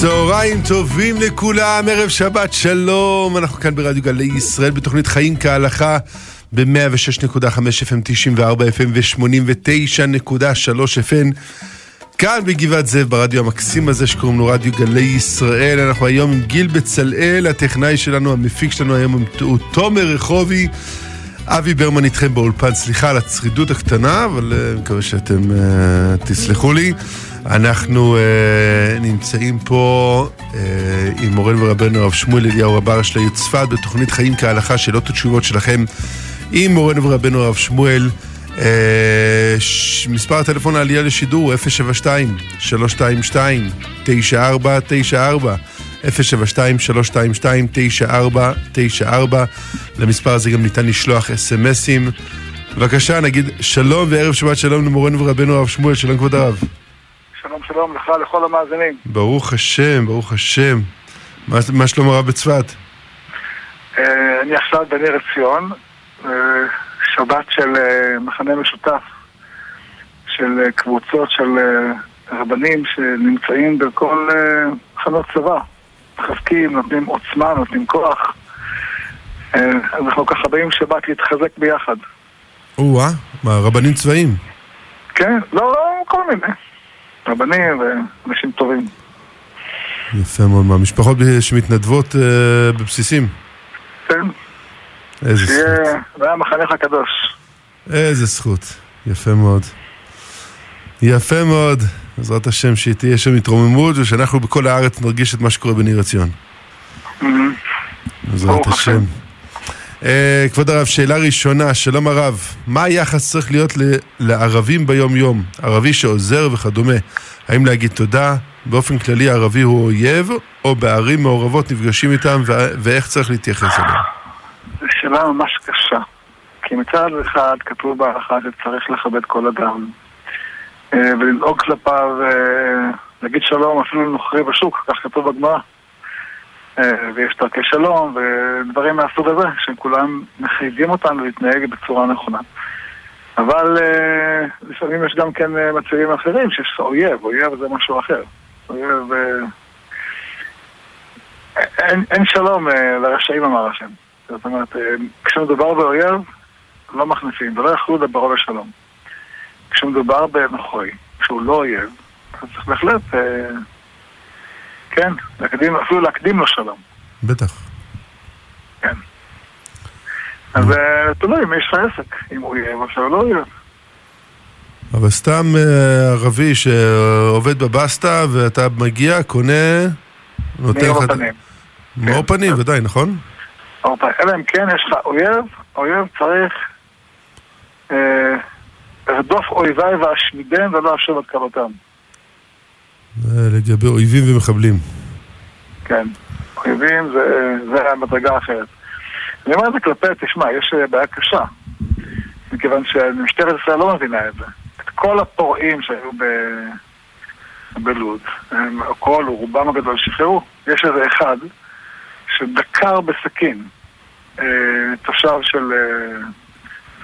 צהריים טובים לכולם, ערב שבת שלום, אנחנו כאן ברדיו גלי ישראל בתוכנית חיים כהלכה ב-106.5 FM, 94 FM ו-89.3 FM. כאן בגבעת זאב ברדיו המקסים הזה שקוראים לו רדיו גלי ישראל. אנחנו היום עם גיל בצלאל, הטכנאי שלנו, המפיק שלנו היום הוא תומר רחובי. אבי ברמן איתכם באולפן, סליחה על הצרידות הקטנה, אבל uh, מקווה שאתם uh, תסלחו לי. אנחנו uh, נמצאים פה uh, עם מורנו ורבנו הרב שמואל אליהו רבר של העיר צפת בתוכנית חיים כהלכה, שאלות ותשובות שלכם עם מורנו ורבנו הרב שמואל. Uh, ש... מספר הטלפון העלייה לשידור 072-322-9494 072-322-9494 למספר הזה גם ניתן לשלוח אס.אם.אסים בבקשה נגיד שלום וערב שבת שלום למורנו ורבנו הרב שמואל, שלום כבוד הרב שלום שלום לך, לכל המאזינים. ברוך השם, ברוך השם. מה, מה שלום הרב בצפת? אה, אני עכשיו בניר עציון, אה, שבת של אה, מחנה משותף, של קבוצות של רבנים שנמצאים בכל מחנות צבא. מחזקים, נותנים עוצמה, נותנים כוח. אנחנו ככה באים שבת להתחזק ביחד. או-אה, מה, רבנים צבאיים? כן, לא, לא, כל מיני. רבנים ואנשים טובים. יפה מאוד. מה, משפחות שמתנדבות אה, בבסיסים? כן. איזה שיהיה, זכות. זה היה מחנך הקדוש. איזה זכות. יפה מאוד. יפה מאוד. בעזרת השם שתהיה שם התרוממות ושאנחנו בכל הארץ נרגיש את מה שקורה בניר עציון. בעזרת ברוך השם. השם. אה, כבוד הרב, שאלה ראשונה, שלום הרב, מה היחס צריך להיות לערבים ביום יום? ערבי שעוזר וכדומה. האם להגיד תודה? באופן כללי הערבי הוא אויב, או בערים מעורבות נפגשים איתם ואיך צריך להתייחס אליהם? זו שאלה ממש קשה. כי מצד אחד כתוב בהלכה שצריך לכבד כל אדם, אה, ולנהוג כלפיו, אה, להגיד שלום אפילו לנוכרי בשוק, כך כתוב בגמרא. אה, ויש דרכי שלום ודברים מהסוג הזה, שהם כולם מחייבים אותנו להתנהג בצורה נכונה. אבל אה, לפעמים יש גם כן אה, מצבים אחרים שיש אויב, אויב זה משהו אחר. אויב... אין, אין שלום לרשעים אמר השם. זאת אומרת, כשמדובר באויב, לא מחליפים, ולא יכלו לדברו בשלום. כשמדובר בנוכרי, שהוא לא אויב, אז צריך בהחלט, כן, להקדים, אפילו להקדים לו שלום. בטח. כן. אז אה, תלוי אם יש לך עסק, אם הוא אויב או שהוא לא אויב. אבל סתם אה, ערבי שעובד בבסטה ואתה מגיע, קונה, נותן מאור לך... מאור כן. פנים, ודאי, נכון? אלא אם כן יש לך אויב, אויב צריך אה, לרדוף אויביי ואשמידם ולא אשוב עד קרותם. זה לגבי אויבים ומחבלים. כן. אויבים זה, זה המדרגה האחרת. אני אומר את זה כלפי, תשמע, יש אה, בעיה קשה. מכיוון שמשטרת ישראל לא מבינה את זה. את כל הפורעים שהיו ב... בלוד, הם הכל, רובם הגדול שחררו. יש איזה אחד שדקר בסכין אה, תושב של... אה,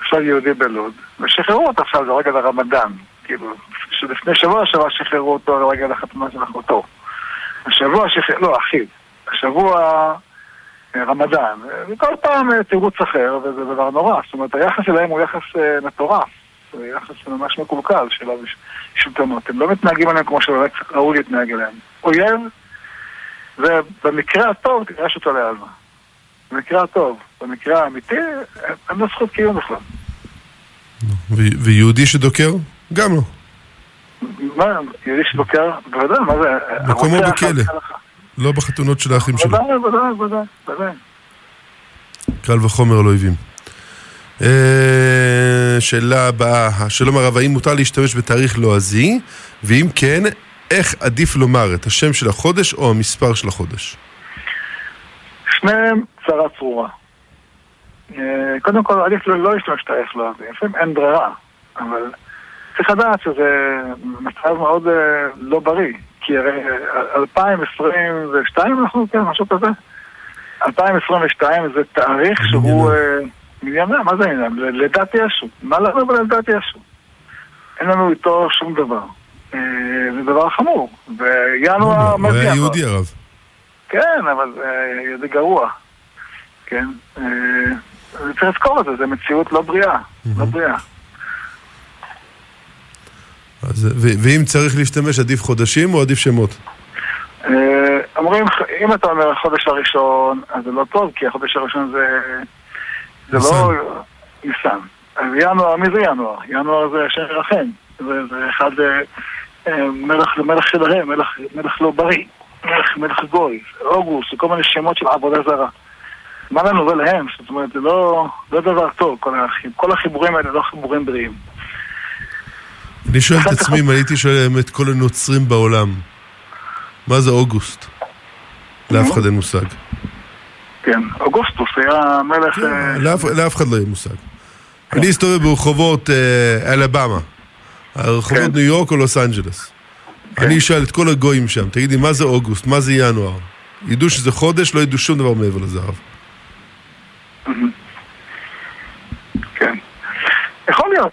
תושב יהודי בלוד, ושחררו אותו עכשיו לרגל הרמדאן. כאילו, שלפני שבוע שבוע שחררו אותו לרגל החתונה של אחותו. השבוע שחררו, לא, אחיו. השבוע אה, רמדאן. וכל פעם אה, תירוץ אחר, וזה דבר נורא. זאת אומרת, היחס שלהם הוא יחס אה, מטורף. זה יחס ממש מקולקל של השלטונות. הם לא מתנהגים עליהם כמו שבאמת ראוי להתנהג אליהם. אויב, ובמקרה הטוב תגרש אותו לעלמה. במקרה הטוב. במקרה האמיתי, אין- לו זכות קיום בכלל. ויהודי שדוקר? גם לא. מה, יהודי שדוקר, בוודאי, מה זה? מקומו בכלא. לא בחתונות של האחים שלו. ודאי, ודאי, ודאי, ודאי. קל וחומר על אויבים. אה, שאלה הבאה, שלום הרב, האם מותר להשתמש בתאריך לועזי? ואם כן, איך עדיף לומר את השם של החודש או המספר של החודש? שניהם צרה צרורה. אה, קודם כל, עדיף לא לא להשתמש בתאריך לועזי, לפעמים אין ברירה, אבל צריך לדעת שזה מצב מאוד אה, לא בריא, כי הרי אה, 2022 אנחנו, כן, משהו כזה. 2022 זה תאריך שהוא אה, מניינם, מה זה עניין? לידת ישו. מה לנו וללידת ישו? אין לנו איתו שום דבר. אה, זה דבר חמור. בינואר, הוא היה? יהודי הרב. כן, אבל אה, זה גרוע. כן? אה, צריך לזכור את זה, זו מציאות לא בריאה. לא בריאה. אז, ואם צריך להשתמש, עדיף חודשים או עדיף שמות? אה, אומרים, אם אתה אומר החודש הראשון, אז זה לא טוב, כי החודש הראשון זה... זה לא... ניסן. אז ינואר, מי זה ינואר? ינואר זה השם ירחם. זה, זה אחד... אה, אה, מלך מלך שלהם, מלך, מלך לא בריא. מלך, מלך גוי, אוגוסט, כל מיני שמות של עבודה זרה. מה לנו ולהם? זאת אומרת, זה לא, לא דבר טוב, כל, החיב, כל החיבורים האלה לא חיבורים בריאים. אני שואל את עצמי אם הייתי שואל את כל הנוצרים בעולם, מה זה אוגוסט? לאף אחד אין מושג. כן, אוגוסטוס היה מלך... אה, לאף אחד לא יהיה מושג. אני אסתובב ברחובות אה, אלבמה, רחובות כן. ניו יורק או לוס אנג'לס. אני אשאל את כל הגויים שם, תגידי, מה זה אוגוסט? מה זה ינואר? ידעו שזה חודש, לא ידעו שום דבר מעבר לזה, הרב. כן. יכול להיות.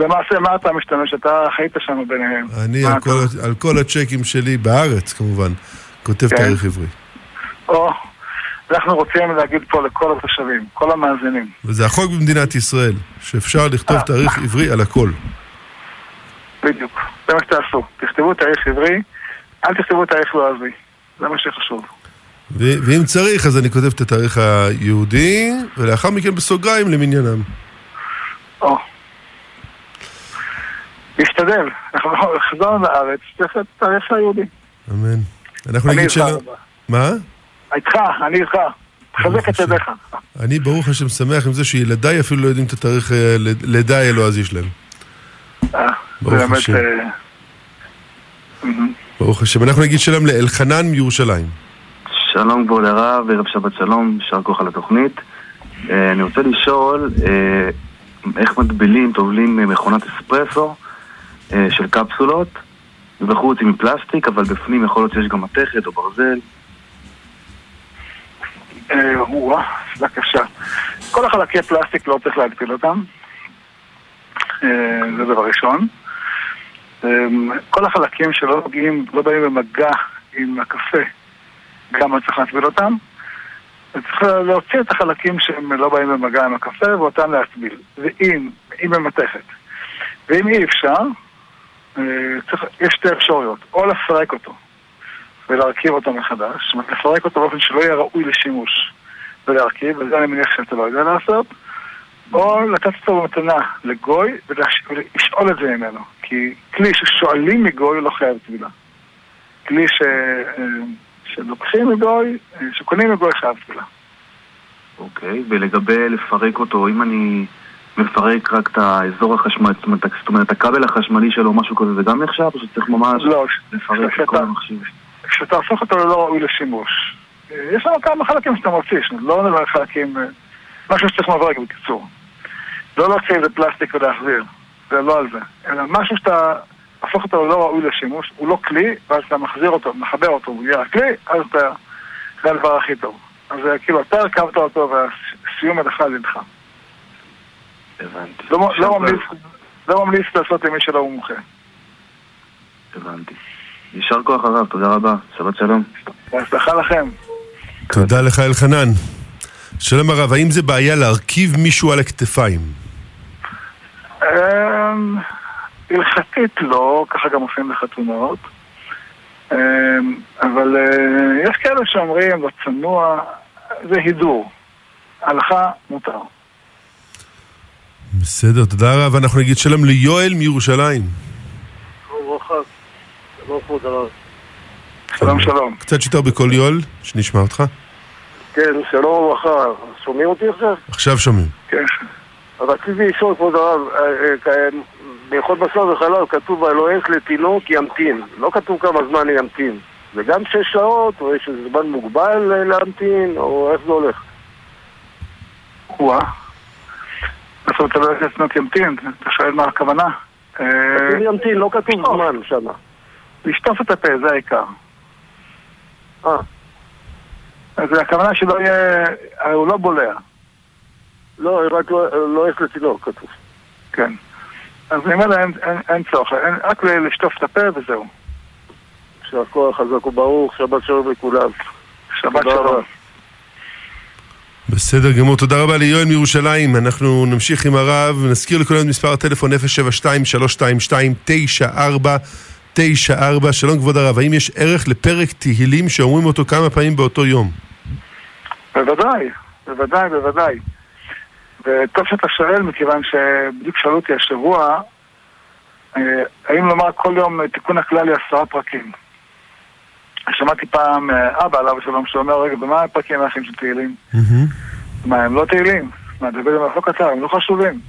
למעשה, מה אתה משתמש? אתה חיית שם ביניהם. אני, על כל- על כל הצ'קים שלי, בארץ כמובן, כותב כן. תאריך עברי. או, אנחנו רוצים להגיד פה לכל התושבים, כל המאזינים. וזה החוק במדינת ישראל, שאפשר לכתוב אה. תאריך עברי על הכל. בדיוק. זה מה שתעשו. תכתבו תאריך עברי, אל תכתבו תאריך לועזי. זה מה שחשוב. ואם צריך, אז אני כותב את התאריך היהודי, ולאחר מכן בסוגריים למניינם. או. להשתדל. אנחנו חזרנו לארץ, צריך את התאריך היהודי. אמן. אנחנו נגיד. שלא... מה? איתך, אני איתך. חזק את. ידיך. אני ברוך השם שמח עם זה שילדיי אפילו לא יודעים את התאריך אה, לידה הלועזי שלהם. אה, ברוך. השם. אה. ברוך השם. אנחנו נגיד שלום לאלחנן מירושלים. שלום כבוד הרב, ערב שבת שלום, יישר כוח על התוכנית. אני רוצה לשאול, איך מטבילים, טובלים מכונת אספרסו של קפסולות, ובחוץ היא מפלסטיק, אבל בפנים יכול להיות שיש גם מתכת או ברזל. אה, קשה. כל החלקי פלסטיק לא צריך להגביל אותם. אה, זה דבר ראשון. אה, כל החלקים שלא מגיעים, לא באים במגע עם הקפה, גם לא צריך להגביל אותם. צריך להוציא את החלקים שהם לא באים במגע עם הקפה ואותם להטביל. ואם, אם במתכת. ואם אי אפשר, אה, צריך, יש שתי אפשרויות. או לפרק אותו ולהרכיב אותו מחדש, זאת אומרת לפרק אותו באופן שלא יהיה ראוי לשימוש ולהרכיב, וזה אני מניח שאתה לא יודע לעשות, או לתת אותו במתנה לגוי ולש- ולשאול את זה ממנו, כי כלי ששואלים מגוי הוא לא חייב טבילה. כלי ש... אה, שלוקחים מגוי, אה, שקונים מגוי חייב טבילה. אוקיי, ולגבי לפרק אותו, אם אני מפרק רק את האזור החשמלי, זאת אומרת, הכבל החשמלי שלו, משהו כזה, זה גם נחשב, או שצריך ממש לא, לפרק את כל המכשיר? כשאתה הופך אותו ללא ראוי לשימוש. אה, יש לנו כמה חלקים שאתה מוציא, לא נדבר חלקים, אה, משהו שצריך מברק בקיצור. לא להוציא איזה פלסטיק ולהחזיר, זה לא על זה. אלא משהו שאתה הופך אותו ללא ראוי לשימוש, הוא לא כלי, ואז אתה מחזיר אותו, מחבר אותו, הוא יהיה הכלי, אז אתה, זה הדבר הכי טוב. אז אה, כאילו, אתה הרכבת אותו והסיום הדחה על ידך. הבנתי. לא, לא, ממליץ, לא ממליץ לעשות למי שלא מומחה. הבנתי. יישר כוח הרב, תודה רבה, שבת שלום. בהצלחה לכם. תודה לך אלחנן. שלום הרב, האם זה בעיה להרכיב מישהו על הכתפיים? אמ, הלכתית לא, ככה גם עושים בחתונות. אמ, אבל אה, יש כאלה שאומרים, בצנוע, זה הידור. הלכה מותר. בסדר, תודה רב. אנחנו נגיד שלום ליואל מירושלים. שלום. שלום. קצת שיותר בקול יואל, שנשמע אותך. כן, שלום וברכה. שומעים אותי עכשיו? עכשיו שומעים. כן. רציתי לשאול, כבוד הרב, אה, אה, אה, בהלכות בשר וחלב כתוב הלועס לתינוק ימתין. לא כתוב כמה זמן ימתין. זה גם שש שעות, או יש איזה זמן מוגבל אה, להמתין, או איך זה הולך? וואה. אתה לא יודע לתנות ימתין, אתה שואל מה הכוונה? אה, כתוב ימתין, לא כתוב זמן שם. לשטוף את הפה, זה העיקר. אה, אז הכוונה שלא יהיה, הרי הוא לא בולע. לא, רק לא- לועס לתינוק כתוב. כן. אז אני אומר לה, אין, צורך, רק לשטוף את הפה וזהו. יישר כוח חזק וברוך, שבת שלום לכולם. שבת שלום. בסדר גמור, תודה רבה ליואל מירושלים. אנחנו נמשיך עם הרב, נזכיר לכולם את מספר הטלפון 072-322-9494. שלום כבוד הרב, האם יש ערך לפרק תהילים שאומרים אותו כמה פעמים באותו יום? בוודאי, בוודאי, בוודאי. וטוב שאתה שואל, מכיוון שבדיוק שאלו אותי השבוע, אה, האם לומר כל יום תיקון הכלל לעשרה פרקים. שמעתי פעם אה, אבא עליו השלום שאומר, רגע, במה הפרקים האחרים של תהילים? מה, הם לא תהילים? מה, דוד המלך לא כתב, הם לא חשובים.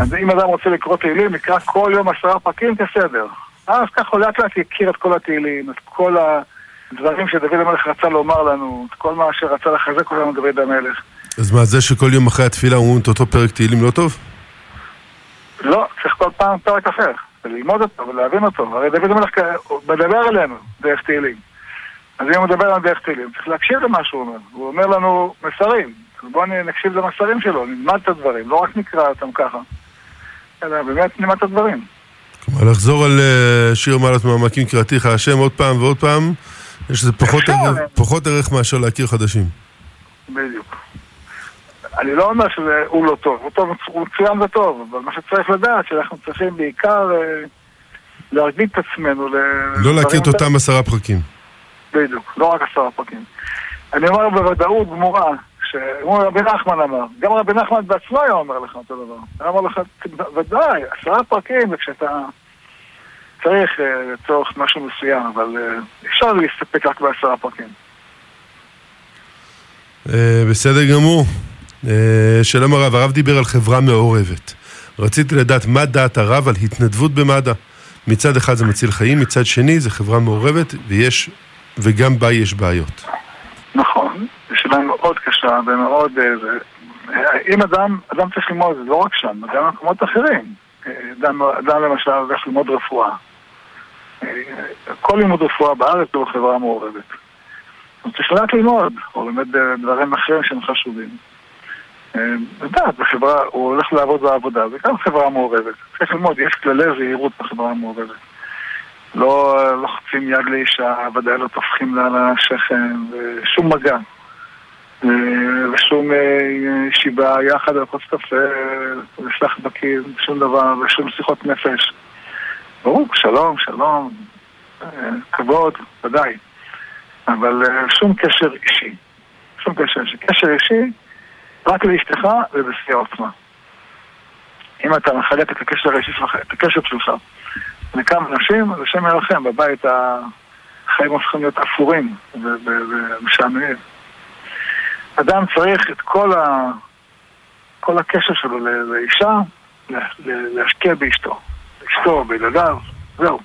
אז אם אדם רוצה לקרוא תהילים, יקרא כל יום עשרה פרקים כסדר. אז ככה לאט לאט יכיר את כל התהילים, את כל הדברים שדוד המלך רצה לומר לנו, את כל מה שרצה לחזק אותנו דוד המלך. אז מה, זה שכל יום אחרי התפילה אומרים את אותו פרק תהילים לא טוב? לא, צריך כל פעם פרק אחר, וללמוד אותו ולהבין אותו. הרי דוד המלך מדבר אלינו דרך תהילים. אז אם הוא מדבר אלינו דרך תהילים, צריך להקשיב למה שהוא אומר. הוא אומר לנו מסרים. בואו נקשיב למסרים שלו, נלמד את הדברים, לא רק נקרא אותם ככה. אלא באמת נלמד את הדברים. כלומר, לחזור על אה, שיר מעלת מעמקים קראתיך השם עוד פעם ועוד פעם, יש לזה פחות ערך מאשר להכיר חדשים. בדיוק. אני לא אומר שהוא לא טוב, הוא טוב, הוא מצוין וטוב, אבל מה שצריך לדעת, שאנחנו צריכים בעיקר אה, להרגיל את עצמנו ל... לא להכיר את אותם עשרה פרקים. בדיוק, לא רק עשרה פרקים. אני אומר בוודאות גמורה, כמו רבי נחמן אמר, גם רבי נחמן בעצמו היה אומר לך אותו דבר. היה אומר לך, ודאי, עשרה פרקים, וכשאתה צריך אה, לצורך משהו מסוים, אבל אה, אפשר להסתפק רק בעשרה פרקים. בסדר גמור. אה, שלום הרב, הרב דיבר על חברה מעורבת. רציתי לדעת מה דעת הרב על התנדבות במד"א. מצד אחד זה מציל חיים, מצד שני זה חברה מעורבת, ויש, וגם בה יש בעיות. נכון, זו שאלה מאוד קשה ומאוד... אה, אה, אם אדם, אדם צריך ללמוד, זה לא רק שם, גם במקומות אחרים. אדם, אדם למשל הולך ללמוד רפואה. אה, כל לימוד רפואה בארץ הוא חברה מעורבת. הוא צריך לדעת ללמוד, הוא לומד דברים אחרים שהם חשובים. אה, לדעת, בחברה, הוא הולך לעבוד בעבודה, זה גם חברה מעורבת. צריך ללמוד, יש כללי זהירות בחברה המעורבת. לא אה, לוחצים יד לאישה, ודאי לא טופחים לה על השכם, ושום מגע. אה, ושום אה, ישיבה יחד על כוס קפה, וסלח בקיר, שום דבר, ושום שיחות נפש. ברור, שלום, שלום, אה, כבוד, ודאי. אבל אה, שום קשר אישי. שום קשר אישי. קשר אישי רק לאשתך ובשיא העוצמה. אם אתה מחלק את הקשר האישי שלך, את הקשר שלך לכמה אנשים, אז השם ירחם, בבית החיים הופכים להיות אפורים ומשעממים. אדם צריך את כל, ה... כל הקשר שלו לאישה, להשקיע באשתו. אשתו, בילדיו, זהו.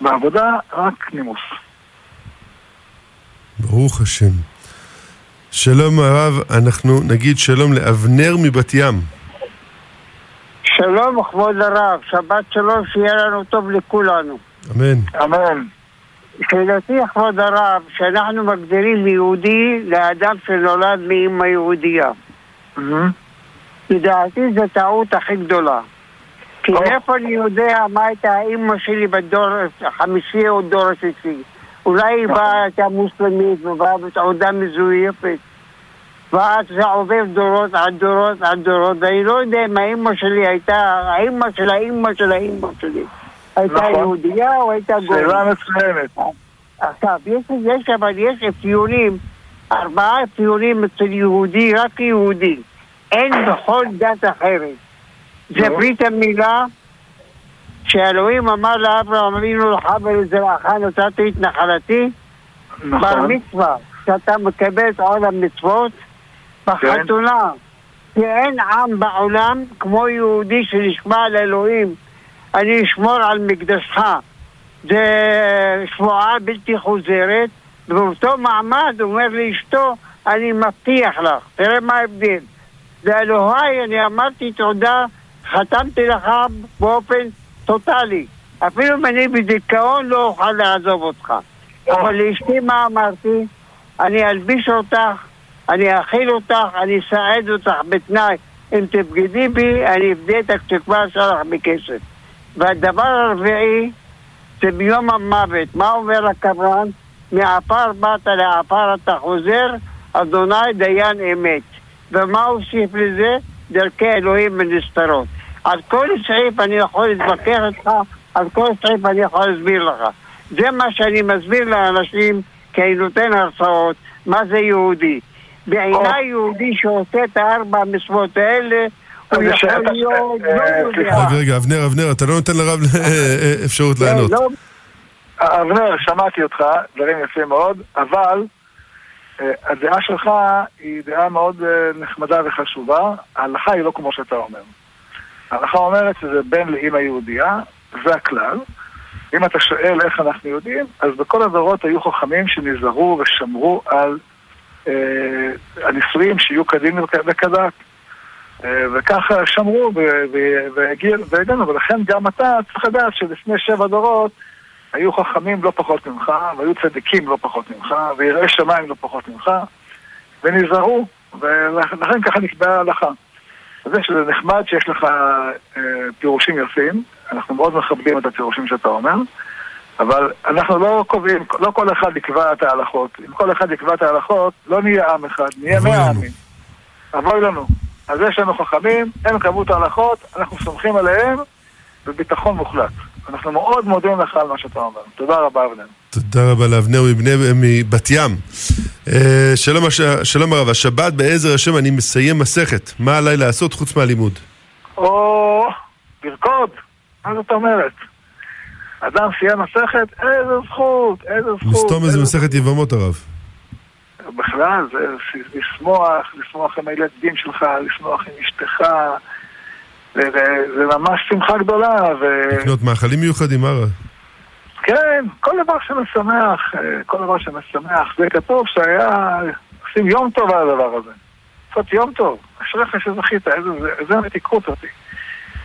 בעבודה, רק נימוס. ברוך השם. שלום הרב, אנחנו נגיד שלום לאבנר מבת ים. שלום כבוד הרב, שבת שלום, שיהיה לנו טוב לכולנו. אמן. אמן. שאלתי כבוד הרב, שאנחנו מגדירים יהודי לאדם שנולד מאמא יהודייה. מהמם. לדעתי זו טעות הכי גדולה. כי או. מאיפה אני יודע מה הייתה האימא שלי בדור החמישי או דור השישי? אולי היא. באה, הייתה מוסלמית ובאה בתעודה מזויפת. ואז זה עובר דורות על דורות על דורות, ואני לא יודע אם האימא שלי הייתה, האימא של האימא של האימא שלי. הייתה נכון. יהודייה או הייתה גורית? שאלה מצוינת. עכשיו, יש, יש אבל יש אפיונים, ארבעה אפיונים אצל יהודי, רק יהודי. אין בכל דת אחרת. זה. ברית המילה, שאלוהים אמר לאברהם אבינו לך ולזרעך נתתי את נחלתי, בר נכון. מצווה, שאתה מקבל את עול המצוות, בחתונה, כי אין עם בעולם כמו יהודי שנשמע לאלוהים, אני אשמור על מקדשך. זה שבועה בלתי חוזרת, ובאותו מעמד אומר לאשתו, אני מבטיח לך, תראה מה ההבדל. לאלוהי אני אמרתי תודה, חתמתי לך באופן טוטאלי. אפילו אם אני בדיכאון לא אוכל לעזוב אותך. אבל לאשתי מה אמרתי? אני אלביש אותך, אני אאכיל אותך, אני אסעד אותך בתנאי אם תבגדי בי, אני אבדה את התקווה שלך בכסף. והדבר הרביעי, זה ביום המוות. מה אומר הקברן? מעפר באת לעפר אתה חוזר, אדוני דיין אמת. ומה הוסיף לזה? דרכי אלוהים מנסתרות. על כל סעיף אני יכול להתווכח איתך, על כל סעיף אני יכול להסביר לך. זה מה שאני מסביר לאנשים, כי אני נותן הרצאות, מה זה יהודי. בעיניי יהודי שעושה את הארבע המצוות האלה, להיות... לא יודע. רגע, רגע, אבנר, אבנר, אתה לא נותן לרב אה, אפשרות לענות. לא, אבנר, שמעתי אותך, דברים יפים מאוד, אבל אה, הדעה שלך היא דעה מאוד אה, נחמדה וחשובה, ההלכה היא לא כמו שאתה אומר. ההלכה אומרת שזה בן לאימא יהודייה, זה הכלל. אם אתה שואל איך אנחנו יודעים, אז בכל הדורות היו חכמים שנזהרו ושמרו על אה, הנישואים שיהיו כדין וכדת. אה, וככה שמרו והגענו, ולכן גם אתה צריך לדעת שלפני שבע דורות היו חכמים לא פחות ממך, והיו צדיקים לא פחות ממך, ויראי שמיים לא פחות ממך, ונזהרו, ולכן ככה נקבעה ההלכה. זה שזה נחמד שיש לך אה, פירושים יפים, אנחנו מאוד מכבדים את הפירושים שאתה אומר, אבל אנחנו לא קובעים, לא כל אחד יקבע את ההלכות. אם כל אחד יקבע את ההלכות, לא נהיה עם אחד, נהיה מאה. עמים. אבוי לנו. אז יש לנו חכמים, הם קבעו את ההלכות, אנחנו סומכים עליהם בביטחון מוחלט. אנחנו מאוד מודים לך על מה שאתה אומר. תודה רבה, אבנר. תודה רבה לאבנר מבת ים. אה, שלום, שלום הרב, השבת בעזר השם אני מסיים מסכת. מה עליי לעשות חוץ מהלימוד? או, לרקוד, מה זאת אומרת? אדם סיים מסכת, איזה זכות, איזה זכות. לסתום איזה מסכת יבמות הרב. בכלל, זה לשמוח, לשמוח עם הילדים שלך, לשמוח עם אשתך, זה, ממש שמחה גדולה. לקנות מאכלים מיוחדים, מה רע? כן, כל דבר שמשמח, אה, כל דבר שמשמח, זה כתוב שהיה, עושים יום טוב על הדבר הזה. לעשות יום טוב, אשריך שזכית, איזה, זה- איזה מתיקות אותי.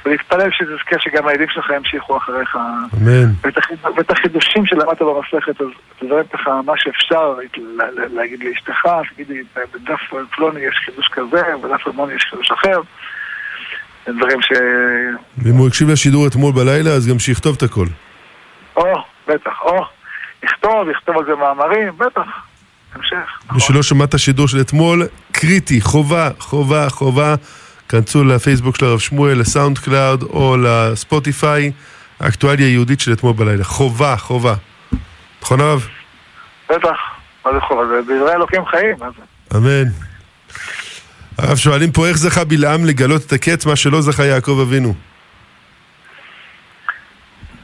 ולהתפלל שתזכה שגם הילדים שלך ימשיכו אחריך. אמן. ואת החיד- ואת החידושים שלמדת במסכת, אז תזרם ככה מה שאפשר להגיד לאשתך, תגידי, בדף פלוני יש חידוש כזה, בדף אלמוני יש חידוש אחר. זה דברים ש... ואם הוא הקשיב לשידור אתמול בלילה, אז גם שיכתוב את הכל. או, בטח, או. יכתוב, יכתוב על זה מאמרים, בטח. המשך. מי שלא שמע את השידור של אתמול, קריטי, חובה, חובה, חובה. כנסו לפייסבוק של הרב שמואל, לסאונד קלאוד או לספוטיפיי, האקטואליה היהודית של אתמול בלילה. חובה, חובה. נכון הרב? בטח. מה זה חובה? זה דברי אלוקים חיים, מה זה? אמן. הרב שואלים פה איך זכה בלעם לגלות את הקץ, מה שלא זכה יעקב אבינו.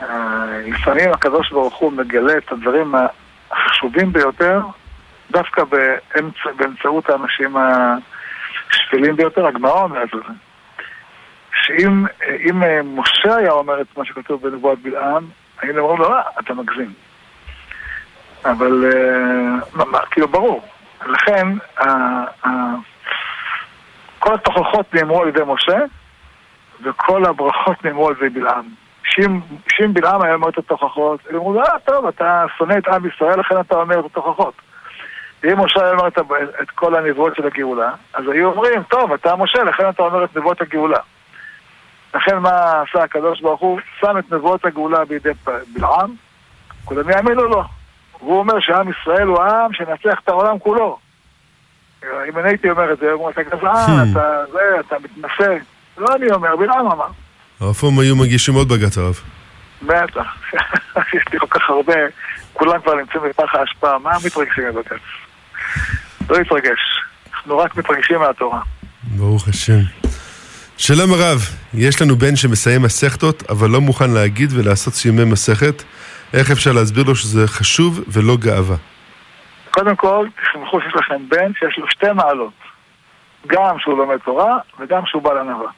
אה, לפעמים הקדוש ברוך הוא מגלה את הדברים החשובים ביותר דווקא באמצע, באמצעות האנשים השפלים ביותר, הגמרא אומרת את זה. שאם אם אה, משה היה אומר את מה שכתוב בנבואת בלעם, היינו אומרים לו, אה, אתה מגזים. אבל אה, כאילו ברור. לכן, כל התוכחות נאמרו על ידי משה, וכל הברכות נאמרו על ידי בלעם. שאם בלעם היה אומר את התוכחות, הם אמרו, אה, טוב, אתה שונא את עם ישראל, לכן אתה אומר את התוכחות. ואם משה היה אומר את, כל הנבואות של הגאולה, אז היו אומרים, טוב, אתה משה, לכן אתה אומר את נבואות הגאולה. לכן מה עשה הקדוש ברוך הוא? שם את נבואות הגאולה בידי בלעם, כולם יאמינו לו. והוא אומר שעם ישראל הוא העם שינצח את העולם כולו. אם אני הייתי אומר את זה, הוא אומר, אתה גזען, אתה זה, אתה מתנשא. לא אני אומר, בלעם אמר. הרפורמים היו מגישים עוד בג"ץ הרב. בטח. יש לי כל כך הרבה, כולם כבר נמצאים בפח האשפה, מה מתרגשים מבג"ץ? לא להתרגש. אנחנו רק מתרגשים מהתורה. ברוך השם. שלום הרב, יש לנו בן שמסיים מסכתות, אבל לא מוכן להגיד ולעשות סיומי מסכת. איך אפשר להסביר לו שזה חשוב ולא גאווה? קודם כל, תסמכו שיש לכם בן שיש לו שתי מעלות. גם שהוא לומד תורה וגם שהוא בעל ענווה.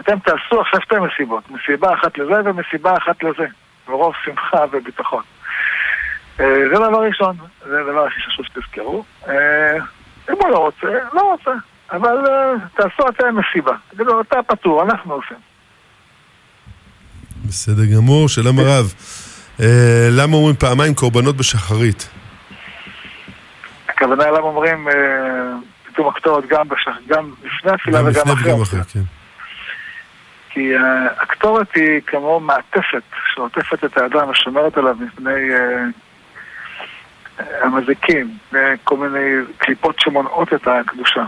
אתם תעשו עכשיו שתי מסיבות, מסיבה אחת לזה ומסיבה אחת לזה, ברוב שמחה וביטחון. אה, זה דבר ראשון, זה דבר הכי חשוב שתזכרו. אה, אם הוא לא רוצה, לא רוצה, אבל אה, תעשו אתם מסיבה. תגידו, אתה פטור, אנחנו עושים. בסדר גמור, שלום הרב. למה אומרים פעמיים קורבנות בשחרית? הכוונה למה אומרים קיטום הקטורת גם, לפני התפילה גם וגם אחרי וגם התפילה. אחרי, כן. כי uh, הקטורת היא כמו מעטפת שעוטפת את האדם ושומרת עליו מפני uh, המזיקים וכל מיני קליפות שמונעות את הקדושה.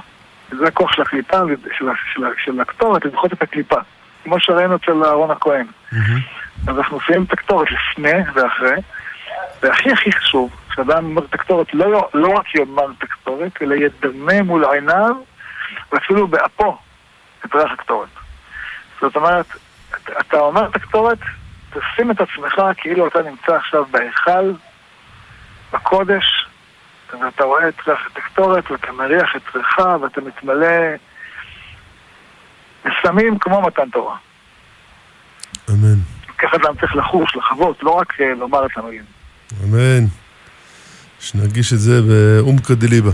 זה הכוח של הקליפה, של, של, של הקטורת, לדחות את הקליפה. כמו שראינו אצל אהרון הכהן. מהמם. אז אנחנו שמים את הקטורת לפני ואחרי, והכי הכי חשוב, כשאדם אומר את הקטורת, לא, לא רק יאמר את הקטורת, אלא ידמה מול עיניו, ואפילו באפו, את ריח הקטורת. זאת אומרת, אתה- אומר את הקטורת, תשים את עצמך כאילו אתה נמצא עכשיו בהיכל, בקודש, ואתה רואה את ריח הקטורת, ואתה מריח את ריחה, ואתה מתמלא בסמים כמו מתן תורה. אמן. ככה אדם צריך לחוש, לחוות, לא רק אה, לומר את המילים. אמן. שנרגיש את זה באומקא דליבה.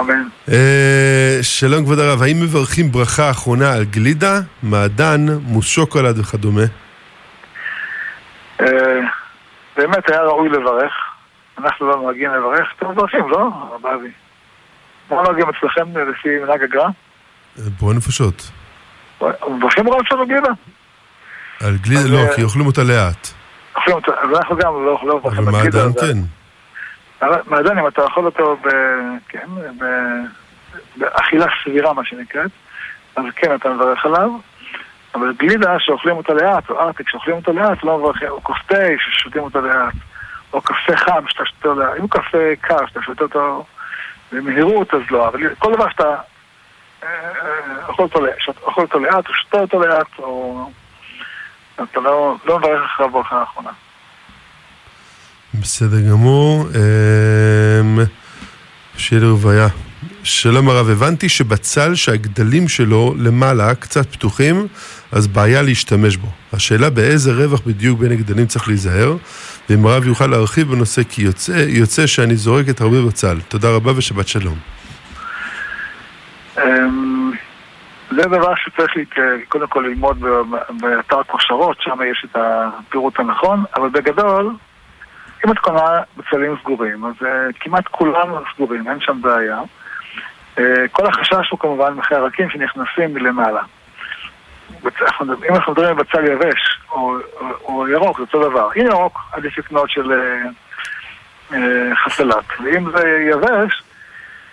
אמן. אה, שלום כבוד הרב, האם מברכים ברכה אחרונה על גלידה, מעדן, מוס שוקולד וכדומה? אה, באמת היה ראוי לברך. אנחנו לא נוהגים לברך. אתם מברכים, לא? הרב אבי. מה נוהגים אצלכם לפי מנהג הגר"א? אה, בורא נפשות. מברכים רב שלנו גילה? על גלידה לא, כי אוכלים אותה לאט. אוכלים אותו, אז אנחנו גם לא לא אבל מברכים על גלידה. מעדן אז- כן. מעדן, אם אתה אוכל אותו ב... כן, ב... באכילה סבירה, מה שנקראת, אז כן, אתה מברך עליו. אבל גלידה שאוכלים אותה לאט, או ארטיק שאוכלים אותו לאט, לא מברכים, או כוס תה ששותים אותו לאט, או קפה חם שאתה שותה אותו לאט. אם קפה קר שאתה שותה אותו במהירות, אז לא. אבל כל דבר שאתה אה, אה, אוכל אותו לאט, או שותה אותו לאט, או... אתה לא, לא מברך אחריו ברכה האחרונה. בסדר גמור. אמ, שיהיה לרוויה. שלום הרב, הבנתי שבצל שהגדלים שלו למעלה קצת פתוחים, אז בעיה להשתמש בו. השאלה באיזה רווח בדיוק בין הגדלים צריך להיזהר, ואם הרב יוכל להרחיב בנושא, כי יוצא, יוצא שאני זורקת הרבה בצל. תודה רבה ושבת שלום. אמ, זה דבר שצריך. קודם כל ללמוד באתר כושרות, שם יש את הפירוט הנכון, אבל בגדול, אם את קונה בצלים סגורים, אז uh, כמעט כולם סגורים, אין שם בעיה. Uh, כל החשש הוא כמובן מחרקים שנכנסים מלמעלה. בצ... אם אנחנו מדברים על בצל יבש או, או, או ירוק, זה אותו דבר. אם ירוק, עדיף לקנות של uh, uh, חסלת, ואם זה יבש,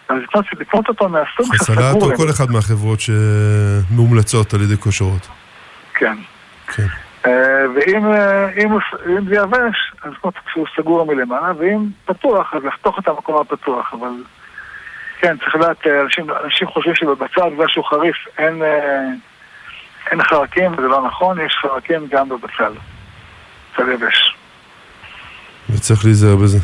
אז לקנות, לקנות אותו מהסוג חסלת שסגור. או כל אחד מהחברות שמומלצות על ידי כושרות. כן. כן. אה, ואם אה, זה יבש, אז כמו שהוא סגור מלמעלה, ואם פתוח, אז לחתוך את המקום הפתוח, אבל כן, צריך לדעת, אה, אנשים, אנשים חושבים שבבצל, בגלל שהוא חריף, אין, אין חרקים, וזה לא נכון, יש חרקים גם בבצל. בצל יבש. וצריך להיזהר בזה.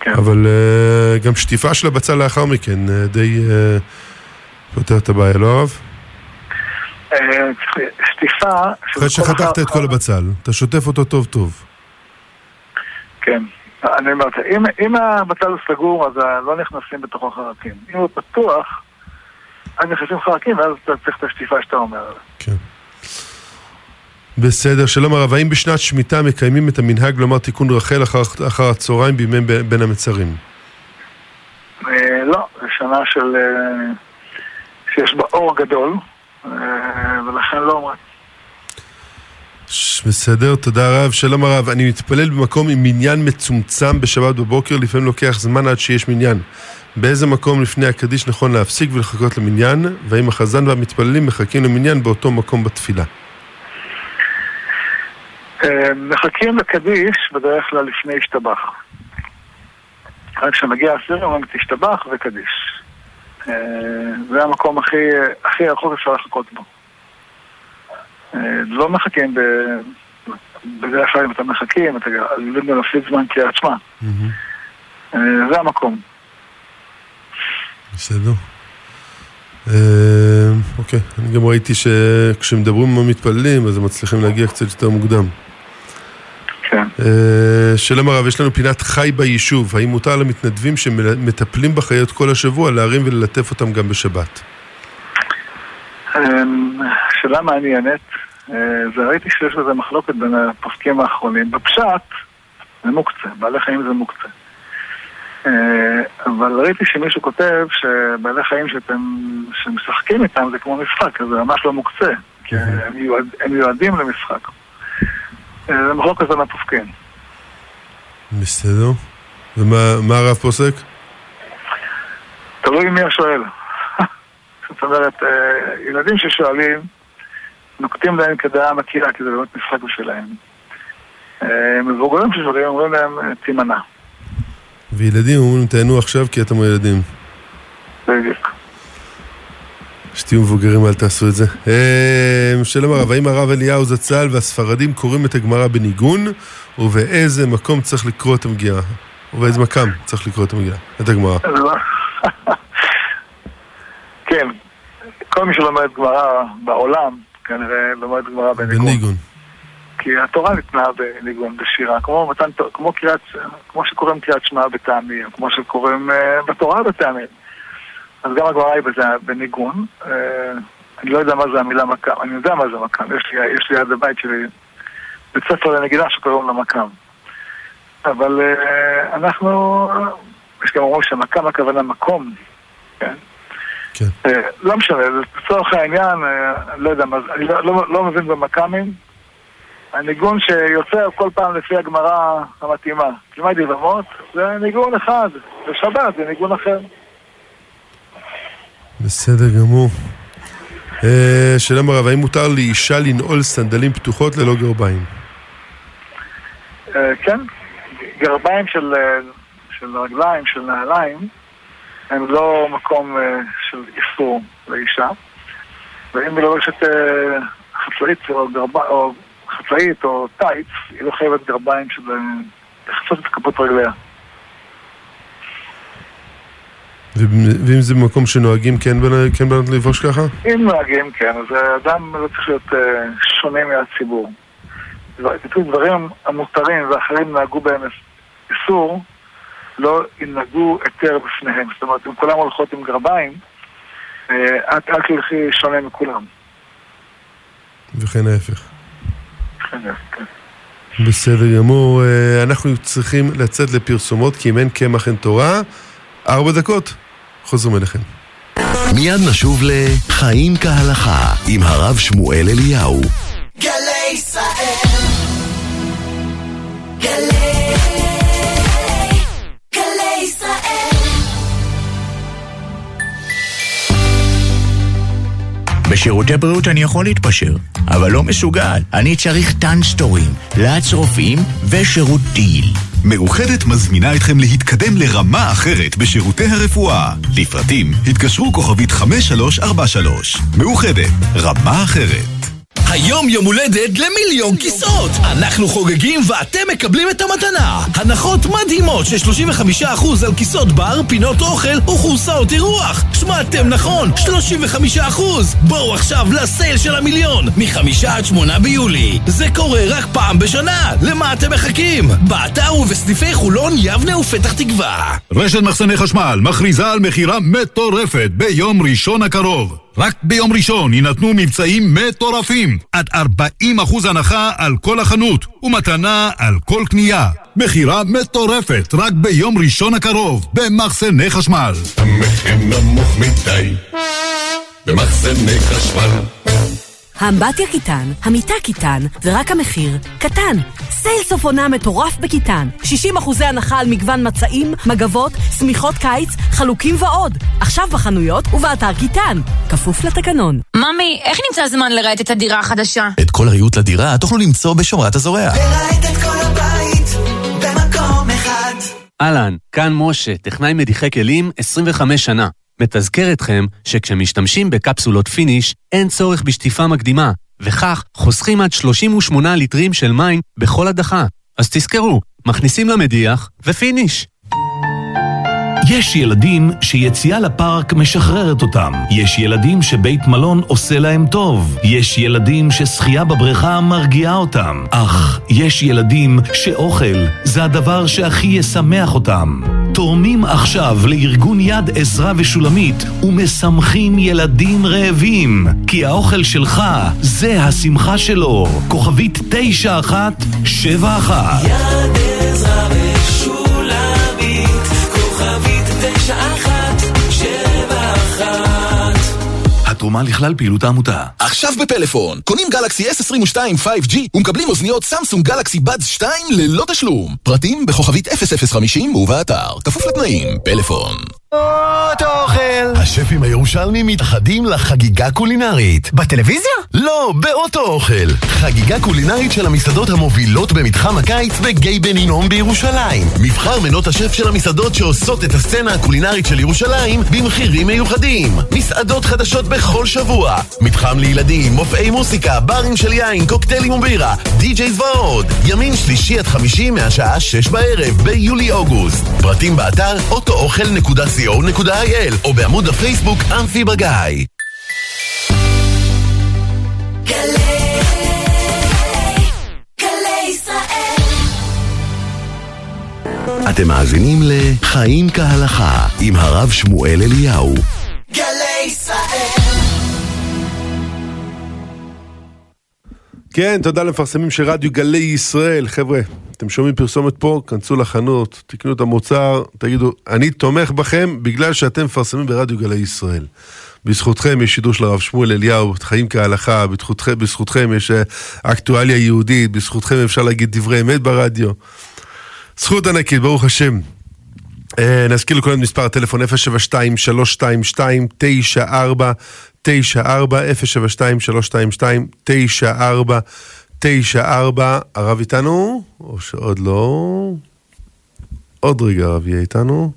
כן. אבל אה, גם שטיפה של הבצל לאחר מכן אה, די אה, פותר את הבעיה, לא הרב? שטיפה... אחרי שחתכת את כל הבצל, אתה שוטף אותו טוב טוב. כן. אני אומר, אם, אם הבצל הוא סגור, אז אה, לא נכנסים בתוכו חרקים. אם הוא פתוח, אז נכנסים חרקים, ואז אתה צריך את השטיפה שאתה אומר. כן. בסדר, שלום הרב, האם בשנת שמיטה מקיימים את המנהג לומר תיקון רחל אחר, אחר הצהריים בימי בין המצרים? אה, לא, זו שנה של... אה, שיש בה אור גדול, ולכן לא אומרים. בסדר, תודה רב. שלום הרב, אני מתפלל במקום עם מניין מצומצם בשבת בבוקר, לפעמים לוקח זמן עד שיש מניין. באיזה מקום לפני הקדיש נכון להפסיק ולחכות למניין, והאם החזן והמתפללים מחכים למניין באותו מקום בתפילה? אה, מחכים לקדיש בדרך כלל לפני השתבח. רק כשמגיע הסיר אומרים תשתבח וקדיש. אה, זה המקום הכי, הכי רחוק אפשר לחכות בו. אה, לא מחכים ב... בדרך כלל אם אתם מחכים, אתם עלולים גם להפסיד זמן. מהמם. אה, זה המקום. בסדר. אוקיי, אני גם ראיתי שכשמדברים עם המתפללים אז הם מצליחים להגיע קצת יותר מוקדם. כן. אה, שלום הרב, יש לנו פינת חי ביישוב. האם מותר למתנדבים שמטפלים בחיות כל השבוע להרים וללטף אותם גם בשבת? אמ, שאלה מעניינת. אה, וראיתי שיש בזה מחלוקת בין הפוסקים האחרונים. בפשט זה מוקצה, בעלי חיים זה מוקצה. אה, אבל ראיתי שמישהו כותב שבעלי חיים שאתם, שמשחקים איתם זה כמו משחק, אז זה ממש לא מוקצה, כי הם, מיועד, הם מיועדים למשחק. אה, זה מחלוקת בין הפוסקים. בסדר. ומה הרב פוסק? תלוי מי השואל. זאת אומרת, אה, ילדים ששואלים, נוקטים להם כדעה מכירה, כי זה באמת משחק בשבילהם. אה, מבוגרים ששואלים אומרים להם, תימנע. וילדים אומרים, תהנו עכשיו כי אתם ילדים. בדיוק. שתהיו מבוגרים, אל תעשו את זה. שלום הרב, האם הרב אליהו זצ"ל והספרדים קוראים את הגמרא בניגון, ובאיזה מקום צריך לקרוא את המגירה? ובאיזה מקם צריך לקרוא את המגירה, את הגמרא? כן, כל מי שלומד גמרא בעולם, כנראה לומד גמרא בניגון. בניגון. כי התורה ניתנה בניגון, בשירה, כמו, מתן, כמו, קריאת, כמו שקוראים קריאת שמע בטעמים, כמו שקוראים uh, בתורה בטעמים. אז גם הגמרא היא בזה בניגון. Uh, אני לא יודע מה זה המילה מקם, אני יודע מה זה מקם, יש לי, יש לי עד הבית שלי בית ספר לנגינה שקוראים לו מקם. אבל uh, אנחנו, יש גם אומרים שמקם הכוונה מקום, כן? כן. Uh, לא משנה, לצורך העניין, לא יודע מה זה, אני לא, לא, לא מבין במקמים. הניגון שיוצא כל פעם לפי הגמרא המתאימה. כמעט יבמות זה ניגון אחד, בשבת זה ניגון אחר. בסדר גמור. שלום הרב, האם מותר לאישה לנעול סנדלים פתוחות ללא גרביים? כן, גרביים של, של רגליים, של נעליים, הם לא מקום של איסור לאישה. ואם היא לובשת חצאית או, גרב... או חצאית או טייץ, היא לא חייבת גרביים של לחצות את כפות רגליה. ואם זה במקום שנוהגים כן בנות כן לבוש ככה? אם נוהגים כן, אז אדם לא צריך להיות אה, שונה מהציבור. דברים המותרים ואחרים נהגו בהם איסור, לא ינהגו היתר בפניהם. זאת אומרת, אם כולם הולכות עם גרביים, אה, את אל תלכי שונה מכולם. וכן ההפך. בסדר גמור, אה, אנחנו צריכים לצאת לפרסומות כי אם אין קמח אין תורה. ארבע דקות, חוזרים אליכם. מיד נשוב ל"חיים כהלכה" עם הרב שמואל אליהו. גלי ישראל גלי בשירותי בריאות אני יכול להתפשר, אבל לא מסוגל. אני צריך טאנסטורים, לאץ רופאים ושירות טיל. מאוחדת מזמינה אתכם להתקדם לרמה אחרת בשירותי הרפואה. לפרטים, התקשרו כוכבית 5343. מאוחדת, רמה אחרת. היום יום הולדת למיליון כיסאות! אנחנו חוגגים ואתם מקבלים את המתנה! הנחות מדהימות של 35% על כיסאות בר, פינות אוכל וכורסאות אירוח! שמעתם נכון! 35%! בואו עכשיו לסייל של המיליון! מחמישה עד שמונה ביולי! זה קורה רק פעם בשנה! למה אתם מחכים? באתר ובסניפי חולון, יבנה ופתח תקווה! רשת מחסני חשמל מכריזה על מכירה מטורפת ביום ראשון הקרוב! רק ביום ראשון יינתנו מבצעים מטורפים עד 40% הנחה על כל החנות ומתנה על כל קנייה. מכירה מטורפת רק ביום ראשון הקרוב במחסני חשמל. המחיר נמוך מדי במחסני חשמל האמבטיה קיטן, המיטה קיטן, ורק המחיר קטן. סייל סוף עונה מטורף בקיטן. 60 אחוזי הנחה על מגוון מצעים, מגבות, שמיכות קיץ, חלוקים ועוד. עכשיו בחנויות ובאתר קיטן. כפוף לתקנון. ממי, איך נמצא זמן לרהט את הדירה החדשה? את כל הריהוט לדירה תוכלו למצוא בשומרת הזורע. לרהט את כל הבית במקום אחד. אהלן, כאן משה, טכנאי מדיחי כלים 25 שנה. מתזכר אתכם שכשמשתמשים בקפסולות פיניש, אין צורך בשטיפה מקדימה, וכך חוסכים עד 38 ליטרים של מים בכל הדחה. אז תזכרו, מכניסים למדיח ופיניש. יש ילדים שיציאה לפארק משחררת אותם. יש ילדים שבית מלון עושה להם טוב. יש ילדים ששחייה בבריכה מרגיעה אותם. אך יש ילדים שאוכל זה הדבר שהכי ישמח אותם. תורמים עכשיו לארגון יד עזרא ושולמית ומשמחים ילדים רעבים. כי האוכל שלך זה השמחה שלו. כוכבית 9171 יד תרומה לכלל פעילות העמותה. עכשיו בפלאפון, קונים גלקסי S22 5G ומקבלים אוזניות סמסונג גלקסי בדס 2 ללא תשלום. פרטים בכוכבית 0050 ובאתר, כפוף לתנאים, פלאפון. אוכל! השפים הירושלמים מתאחדים לחגיגה קולינרית. בטלוויזיה? לא, באוטו אוכל. חגיגה קולינרית של המסעדות המובילות במתחם הקיץ בגיא בן הינום בירושלים. מבחר מנות השף של המסעדות שעושות את הסצנה הקולינרית של ירושלים במחירים מיוחדים. מסעדות חדשות בכל שבוע. מתחם לילדים, מופעי מוסיקה, ברים של יין, קוקטיילים ובירה, די-ג'ייז ועוד. ימין שלישי עד חמישי מהשעה שש בערב ביולי-אוגוסט. פרטים באתר אוטואוכל.co.il או בעמוד הפייסבוק אמפי בגיא. אתם מאזינים ל"חיים כהלכה" עם הרב שמואל אליהו. גלי ישראל כן, תודה למפרסמים של רדיו גלי ישראל. חבר'ה, אתם שומעים פרסומת פה, כנסו לחנות, תקנו את המוצר, תגידו, אני תומך בכם בגלל שאתם מפרסמים ברדיו גלי ישראל. בזכותכם יש שידור של הרב שמואל אליהו, חיים כהלכה, בזכותכם, בזכותכם יש אה, אקטואליה יהודית, בזכותכם אפשר להגיד דברי אמת ברדיו. זכות ענקית, ברוך השם. אה, נזכיר לכולם מספר הטלפון 072-322-9494, 072-322-9494. הרב איתנו? או שעוד לא? עוד רגע הרב יהיה איתנו.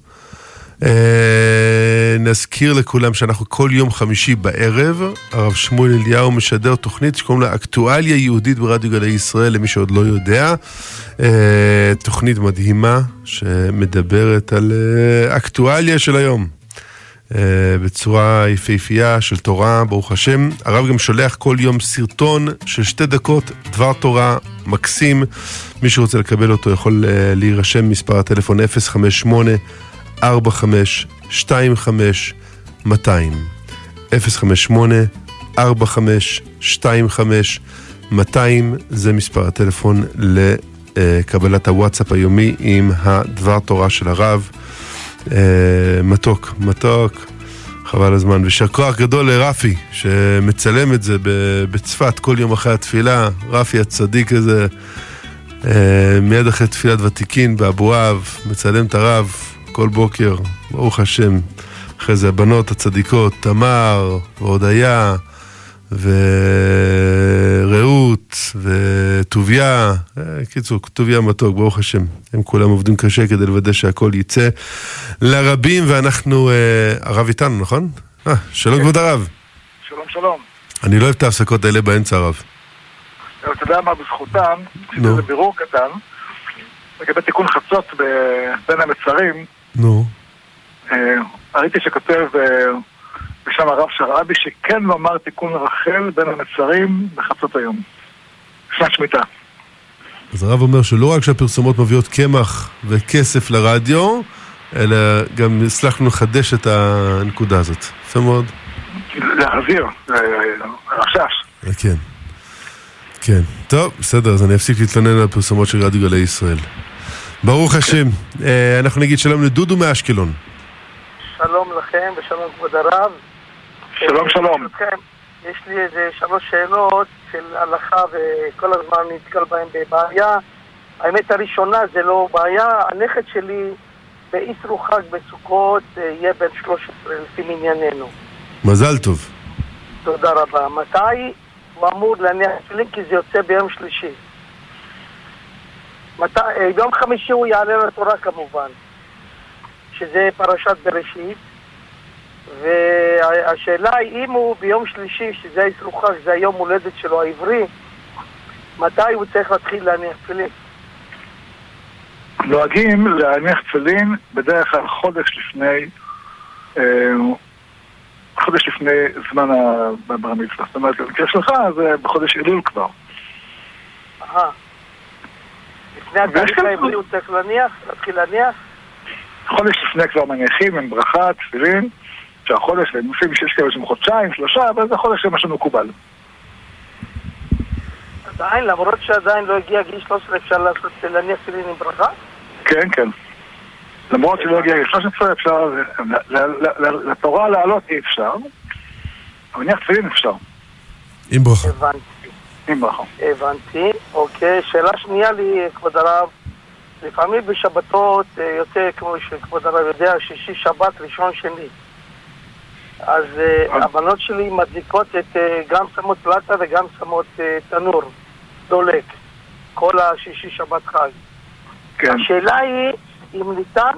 אה, נזכיר לכולם שאנחנו כל יום חמישי בערב, הרב שמואל אליהו משדר תוכנית שקוראים לה אקטואליה יהודית ברדיו גלי ישראל, למי שעוד לא יודע. אה, תוכנית מדהימה שמדברת על אה, אקטואליה של היום. אה, בצורה יפהפייה של תורה, ברוך השם. הרב גם שולח כל יום סרטון של שתי דקות, דבר תורה מקסים. מי שרוצה לקבל אותו יכול אה, להירשם, מספר הטלפון 058 45 25 200 058 45 25 200 זה מספר הטלפון לקבלת הוואטסאפ היומי עם הדבר תורה של הרב. אה, מתוק, מתוק, חבל הזמן. ויישר כוח גדול לרפי, שמצלם את זה בצפת כל יום אחרי התפילה. רפי הצדיק הזה, אה, מיד אחרי תפילת ותיקין באבואב, מצלם את הרב כל בוקר, ברוך השם. אחרי זה הבנות הצדיקות, תמר, והודיה, ורעות, וטוביה, אה, קיצור, טוביה מתוק, ברוך השם. הם כולם עובדים קשה כדי לוודא שהכל יצא לרבים, ואנחנו, אה, הרב איתנו, נכון? אה, שלום כבוד הרב. שלום שלום. אני לא אוהב את ההפסקות האלה באמצע הרב. אתה יודע מה בזכותם? נו. זה בירור קטן לגבי תיקון חצות בין המצרים. נו. אה, ראיתי שכותב אה, בשם הרב שרעבי שכן לומר תיקון רחל בין המצרים בחצות היום. שנת שמיטה. אז הרב אומר שלא רק שהפרסומות מביאות קמח וכסף לרדיו, אלא גם הצלחנו לחדש את הנקודה הזאת. יפה מאוד. להחזיר, אה, רשש. אה, כן. כן. טוב, בסדר, אז אני אפסיק להתלונן על פרסומות של רדיו גלי ישראל. ברוך השם. אה, אנחנו נגיד שלום לדודו מאשקלון. שלום לכם ושלום כבוד הרב. שלום, שלום. ברשותכם, יש לי איזה שלוש שאלות של הלכה וכל הזמן נתקל בהן בבעיה. האמת הראשונה זה לא בעיה, הנכד שלי באיסרו חג בסוכות אה, יהיה בן 13 לפי מנייננו. מזל טוב. תודה רבה. מתי הוא אמור להניח תפילין? כי זה יוצא ביום שלישי. מתי, אה, ביום חמישי הוא יעלה לתורה כמובן, שזה פרשת בראשית. והשאלה היא אם הוא ביום שלישי, שזה האסרו חג, זה היום הולדת שלו העברי, מתי הוא צריך להתחיל להניח תפילין? נוהגים להניח תפילין בדרך כלל חודש לפני, אה, חודש לפני זמן הבר מצווה. זאת אומרת, במקרה שלך זה בחודש אלול כבר. אהה. לפני התאריך העברי הוא צריך להניח? להתחיל להניח? חודש לפני כבר מניחים עם ברכה, תפילין, שהחודש, לפעמים שיש כאלה שהם חודשיים, שלושה, אבל זה חודש למה שמקובל. עדיין, למרות שעדיין לא הגיע גיל 13, אפשר לעשות, להניח תפילין עם ברכה? כן, כן. למרות שלא הגיע ל 13 אפשר, ל- ל- ל- לתורה לעלות אי אפשר, אבל נניח תפילין אפשר. עם ברכה. הבנתי. עם ברכה. הבנתי. אוקיי, שאלה שנייה לי, כבוד הרב. לפעמים בשבתות אה, יוצא, כמו שכבוד הרב יודע, שישי שבת ראשון שני. אז אה, הבנות שלי מדליקות את, אה, גם שמות פלטה וגם שמות אה, תנור, דולק, כל השישי שבת חג. כן. השאלה היא אם ניתן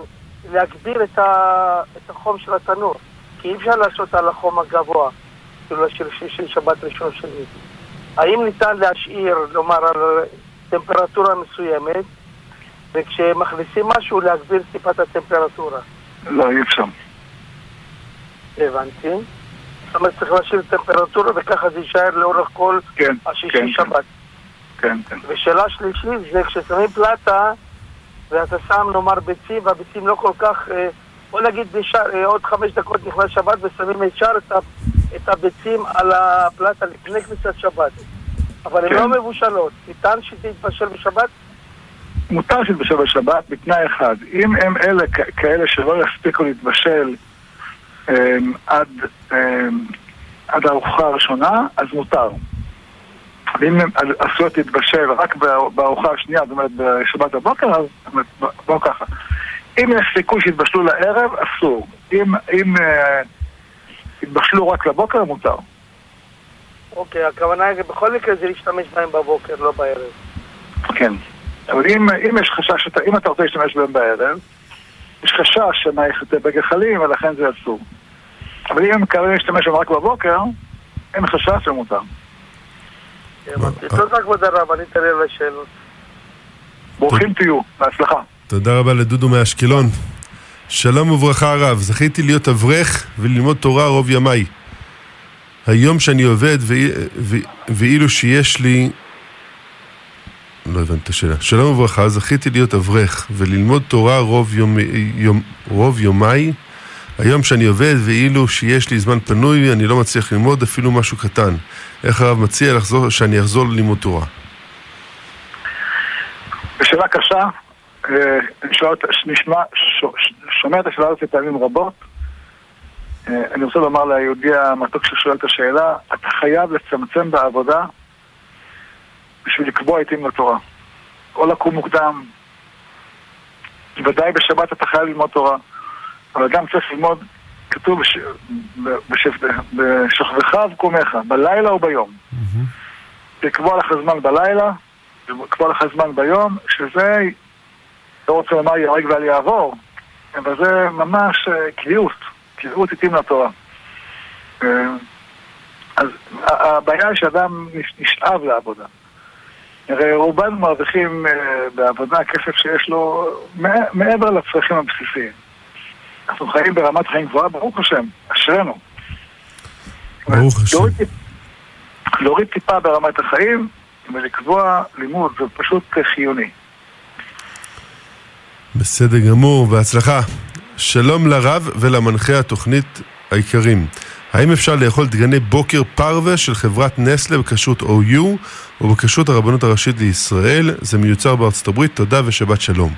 להגביר את, ה, את החום של התנור, כי אי אפשר לעשות על החום הגבוה, כאילו של שישי שבת ראשון שני. האם ניתן להשאיר, לומר, על טמפרטורה מסוימת, וכשמכניסים משהו להגביר טיפה את הטמפרטורה? לא, אי אפשר. הבנתי. זאת אומרת, צריך להשאיר טמפרטורה וככה זה יישאר לאורך כל כן, השישי כן, כן. שבת. כן, כן. ושאלה שלישית זה כששמים פלטה ואתה שם נאמר ביצים והביצים לא כל כך, אה, בוא נגיד נשאר, אה, עוד חמש דקות נכנס שבת ושמים ישר את, הביצים על הפלטה לפני כניסת שבת. אבל הן כן. לא מבושלות. ניתן שזה יתבשל בשבת? מותר שיתבשל בשבת בתנאי אחד. אם הם אלה כאלה שלא יספיקו להתבשל עד, אמ, עד הארוחה הראשונה, אז מותר. ואם עש- עשויות להתבשל רק בא- בארוחה השנייה, זאת אומרת בשבת בבוקר, אז בואו ככה. אם יש סיכוי שיתבשלו לערב, אסור. אם, אם אה, יתבשלו רק לבוקר, מותר. אוקיי, הכוונה היא בכל מקרה זה להשתמש בהם בבוקר, לא בערב. כן. אבל אם, אם יש חשש, שאתה, אם אתה רוצה להשתמש בהם בערב, יש חשש שמא יחטא בגחלים ולכן זה אסור. אבל אם הם מתכוונים להשתמש בהם רק בבוקר, אין חשש. הבנתי. תודה כבוד הרב, אני אתן על השאלות. ברוכים תהיו, בהצלחה. תודה רבה לדודו מאשקלון. שלום וברכה הרב, זכיתי להיות אברך וללמוד תורה רוב ימיי. היום שאני עובד ואילו שיש לי... לא הבנתי את השאלה. שלום וברכה, זכיתי להיות אברך וללמוד תורה רוב, יום, יום, רוב יומיי. היום שאני עובד ואילו שיש לי זמן פנוי אני לא מצליח ללמוד אפילו משהו קטן. איך הרב מציע לחזור, שאני אחזור ללימוד תורה? שאלה קשה, אה, נשמע, שומע את השאלה הזאת פעמים רבות. אה, אני רוצה לומר ליהודי המתוק ששואל את השאלה, אתה חייב לצמצם בעבודה לקבוע עיתים לתורה. או לקום מוקדם, ודאי בשבת אתה חייב ללמוד תורה, אבל גם צריך ללמוד, כתוב בש- ב- בשף- בשכבך ובקומך, בלילה או ביום. לקבוע לך זמן בלילה, לקבוע לך זמן ביום, שזה, לא רוצה לומר ייהרג ואל יעבור, אבל זה ממש אה, קביעות, קביעות עיתים לתורה. אה, אז הבעיה היא שאדם נש- נשאב לעבודה. הרי רובנו מרוויחים אה, בעבודה כסף שיש לו מע- מעבר לצרכים הבסיסיים. אנחנו חיים ברמת חיים גבוהה, ברוך השם, אשרינו. ברוך השם. להוריד להוריד טיפה ברמת החיים ולקבוע לימוד, זה פשוט אה, חיוני. בסדר גמור, בהצלחה. שלום לרב ולמנחה התוכנית העיקרים. האם אפשר לאכול דגני בוקר פרווה של חברת נסלה בכשרות OU או בכשרות הרבנות הראשית לישראל? זה מיוצר בארצות הברית, תודה ושבת שלום.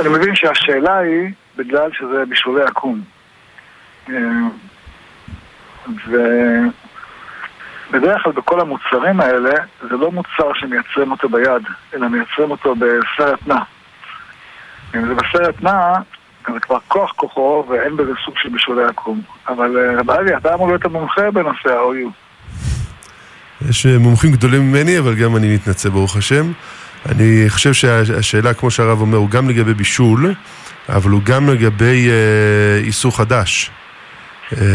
אני מבין שהשאלה היא בגלל שזה בשולי עקום. אה, ובדרך כלל בכל המוצרים האלה זה לא מוצר שמייצרים אותו ביד, אלא מייצרים אותו בסרט נע. אם זה בסרט נע, זה כבר כוח כוחו ואין בזה סוג של בשולי עקום. אבל אה, רב אבי, אתה אמור להיות המומחה בנושא ה-OU. יש אה, מומחים גדולים ממני, אבל גם אני מתנצל, ברוך השם. אני חושב שהשאלה, כמו שהרב אומר, הוא גם לגבי בישול, אבל הוא גם לגבי אה, איסור חדש. אה,